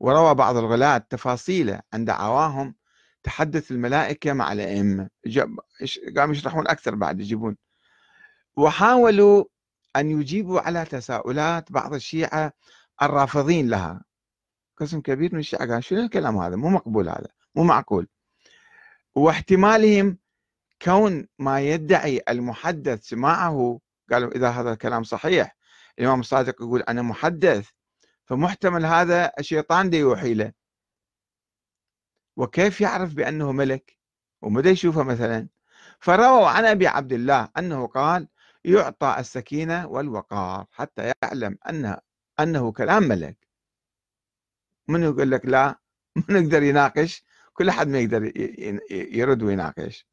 وروى بعض الغلاة تفاصيل عن دعواهم تحدث الملائكة مع الأئمة. قاموا يشرحون أكثر بعد يجيبون. وحاولوا أن يجيبوا على تساؤلات بعض الشيعة الرافضين لها. قسم كبير من الشيعة قال شنو الكلام هذا؟ مو مقبول هذا مو معقول. واحتمالهم كون ما يدعي المحدث سماعه قالوا إذا هذا الكلام صحيح. الإمام الصادق يقول أنا محدث فمحتمل هذا الشيطان دي يوحي له. وكيف يعرف بأنه ملك؟ ومدى يشوفه مثلا. فرووا عن أبي عبد الله أنه قال يعطى السكينة والوقار حتى يعلم أنه, أنه كلام ملك. من يقول لك لا؟ من يقدر يناقش. كل أحد ما يقدر يرد ويناقش.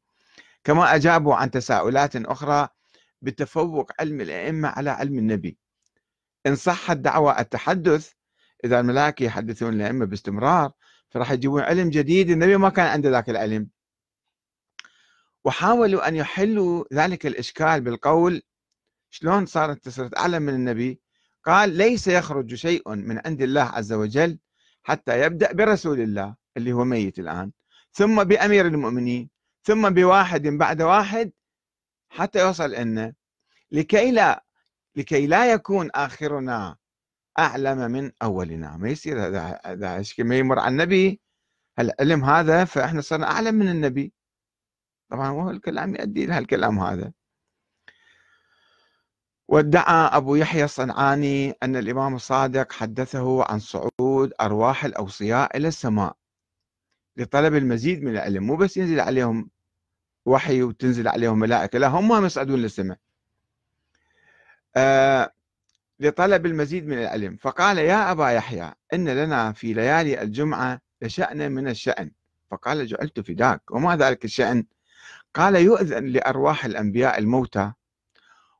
كما أجابوا عن تساؤلات أخرى بتفوق علم الأئمة على علم النبي. إن صحت دعوى التحدث إذا الملائكة يحدثون الأئمة باستمرار فراح يجيبون علم جديد النبي ما كان عنده ذاك العلم. وحاولوا أن يحلوا ذلك الإشكال بالقول شلون صارت تصير أعلم من النبي؟ قال ليس يخرج شيء من عند الله عز وجل حتى يبدأ برسول الله اللي هو ميت الآن ثم بأمير المؤمنين ثم بواحد بعد واحد حتى يوصل لنا لكي لا لكي لا يكون آخرنا أعلم من أولنا. ما يصير هذا هذا ما يمر على النبي. العلم هذا فإحنا صرنا أعلم من النبي. طبعا هو الكلام يؤدي إلى الكلام هذا. وادعى أبو يحيى الصنعاني أن الإمام الصادق حدثه عن صعود أرواح الأوصياء إلى السماء لطلب المزيد من العلم. مو بس ينزل عليهم وحي وتنزل عليهم ملائكة لا هم يصعدون للسماء. لطلب المزيد من العلم فقال يا أبا يحيى إن لنا في ليالي الجمعة لشأن من الشأن. فقال جعلت فداك. وما ذلك الشأن؟ قال يؤذن لأرواح الأنبياء الموتى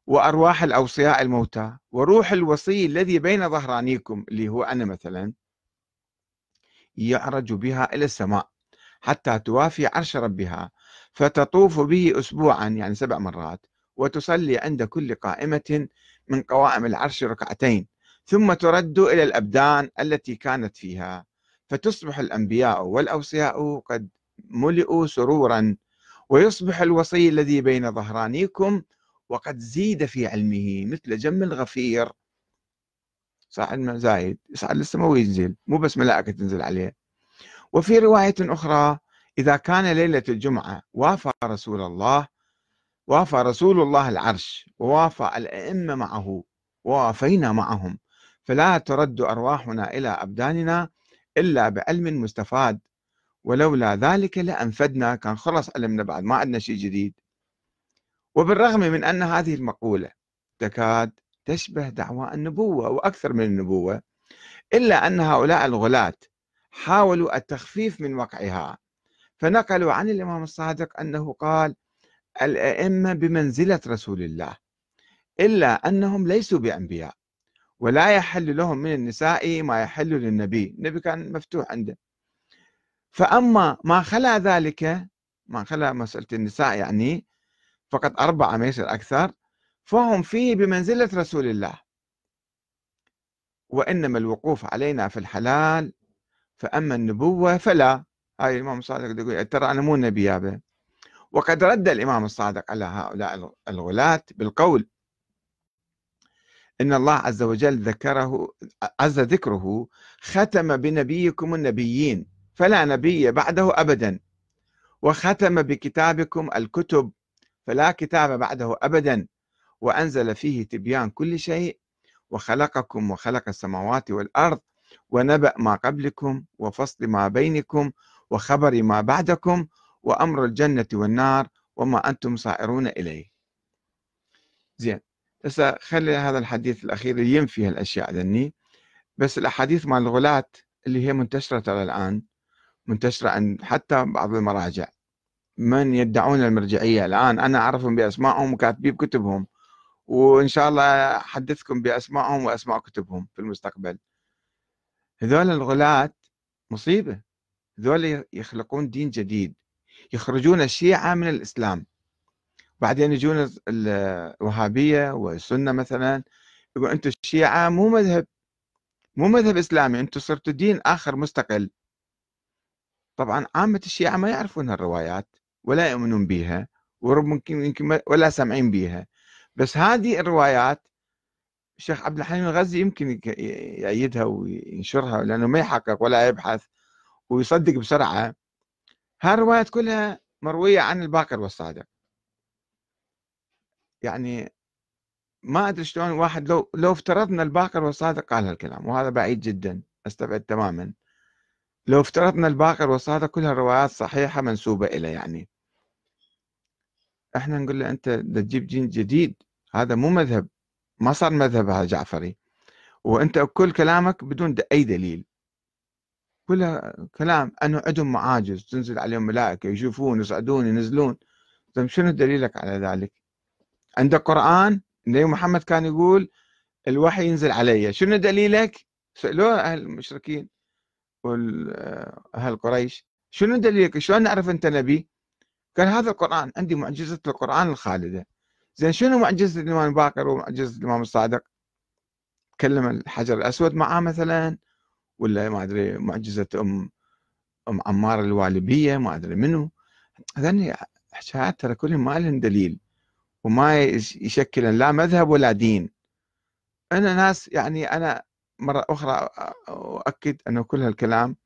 وأرواح الأوصياء الموتى وروح الوصي الذي بين ظهرانيكم اللي هو أنا مثلا يعرج بها إلى السماء حتى توافي عرش ربها فتطوف به أسبوعا يعني سبع مرات. وتصلي عند كل قائمة من قوائم العرش ركعتين ثم ترد إلى الأبدان التي كانت فيها. فتصبح الأنبياء والأوصياء قد ملئوا سرورا ويصبح الوصي الذي بين ظهرانيكم وقد زيد في علمه مثل جم الغفير. صاعد زايد يصعد للسماء وينزل مو بس ملائكة تنزل عليه. وفي رواية أخرى إذا كان ليلة الجمعة وافى رسول الله وافى رسول الله العرش ووافى الأئمة معه ووافينا معهم. فلا ترد أرواحنا إلى أبداننا إلا بعلم مستفاد. ولولا ذلك لأنفدنا كان خلص علمنا بعد ما عندنا شيء جديد. وبالرغم من أن هذه المقولة تكاد تشبه دعوى النبوة وأكثر من النبوة إلا أن هؤلاء الغلاة حاولوا التخفيف من وقعها. فنقلوا عن الإمام الصادق أنه قال الأئمة بمنزلة رسول الله إلا أنهم ليسوا بأنبياء ولا يحل لهم من النساء ما يحل للنبي النبي كان مفتوح عنده. فأما ما خلا ذلك ما خلا مسألة النساء يعني فقط أربعة ما يصير أكثر فهم فيه بمنزلة رسول الله. وإنما الوقوف علينا في الحلال فأما النبوة فلا. هاي الإمام الصادق يقول ترى أنا مو نبي يابا وقد رد الإمام الصادق على هؤلاء الغلاة بالقول إن الله عز وجل ذكره عز ذكره ختم بنبيكم النبيين فلا نبي بعده أبدا وختم بكتابكم الكتب فلا كتاب بعده أبدا وأنزل فيه تبيان كل شيء وخلقكم وخلق السماوات والأرض ونبأ ما قبلكم وفصل ما بينكم وخبر ما بعدكم وأمر الجنة والنار وما أنتم صائرون إليه. زين هسه خلي هذا الحديث الأخير ينفي هالأشياء ذني بس الأحاديث مال الغلاة اللي هي منتشرة ترى الآن منتشرة عند حتى بعض المراجع. من يدعون المرجعية الآن؟ أنا أعرفهم بأسمائهم وكاتبين بكتبهم وإن شاء الله أحدثكم بأسمائهم وأسماء كتبهم في المستقبل. هذول الغلاة مصيبة. هذول يخلقون دين جديد. يخرجون الشيعة من الإسلام. بعدين يجون الوهابية والسنة مثلا يقول أنتم الشيعة مو مذهب مو مذهب إسلامي أنتم صرتوا دين آخر مستقل. طبعا عامة الشيعة ما يعرفون هالروايات ولا يؤمنون بها وممكن يمكن ولا سامعين بها بس هذه الروايات الشيخ عبد الحليم الغزي يمكن يأيدها وينشرها لأنه ما يحقق ولا يبحث ويصدق بسرعة. هالروايات كلها مروية عن الباقر والصادق. يعني ما أدري شلون واحد لو لو افترضنا الباقر والصادق قال هالكلام وهذا بعيد جدا أستبعد تماما. لو افترضنا الباقر والصادق كلها روايات صحيحة منسوبة اليه يعني. إحنا نقول له أنت تجيب دين جديد هذا مو مذهب ما صار مذهب هذا جعفري. وأنت كل كلامك بدون أي دليل. كلها كلام أنه عندهم معاجز تنزل عليهم ملائكة يشوفون يصعدون ينزلون. طيب شنو دليلك على ذلك؟ عندك قران النبي محمد كان يقول الوحي ينزل علي. شنو دليلك؟ سألوه أهل المشركين وأهل قريش. شنو دليلك؟ شلون نعرف أنت نبي؟ قال هذا القرآن عندي معجزة القرآن الخالدة. زين شنو معجزة الإمام باكر ومعجزة الإمام الصادق؟ تكلم الحجر الأسود معاه مثلا. ولا ما أدري معجزة أم أم عمار الوالبية ما أدري منو. هذني حكايات ترى كلهم ما لهم دليل وما يشكل لا مذهب ولا دين. أنا ناس يعني أنا مرة أخرى أؤكد أن كل هالكلام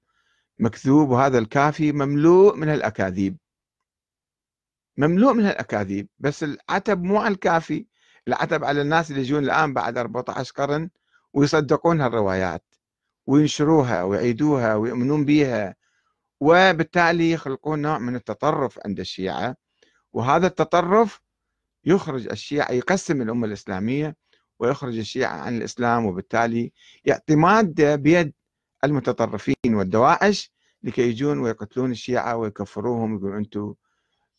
مكذوب وهذا الكافي مملوء من الأكاذيب مملوء من الأكاذيب بس العتب مو على الكافي العتب على الناس اللي يجون الآن بعد 14 قرن ويصدقون هالروايات. وينشروها ويعيدوها ويؤمنون بها وبالتالي يخلقون نوع من التطرف عند الشيعة. وهذا التطرف يخرج الشيعة يقسم الأمة الإسلامية ويخرج الشيعة عن الإسلام وبالتالي يعطي مادة بيد المتطرفين والدواعش لكي يجون ويقتلون الشيعة ويكفروهم ويقولون أنتم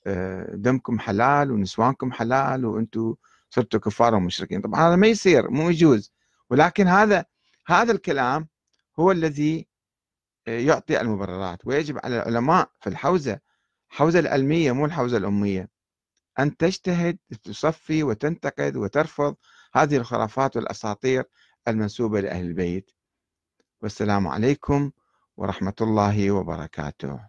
آه، دمكم حلال ونسوانكم حلال وأنتم صرتوا كفار ومشركين. طبعا هذا ما يصير مو يجوز. ولكن هذا هذا الكلام هو الذي آه، يعطي المبررات. ويجب على العلماء في الحوزة الحوزة العلمية مو الحوزة الأمية أن تجتهد تصفي وتنتقد وترفض هذه الخرافات والأساطير المنسوبة لأهل البيت. والسلام عليكم ورحمة الله وبركاته.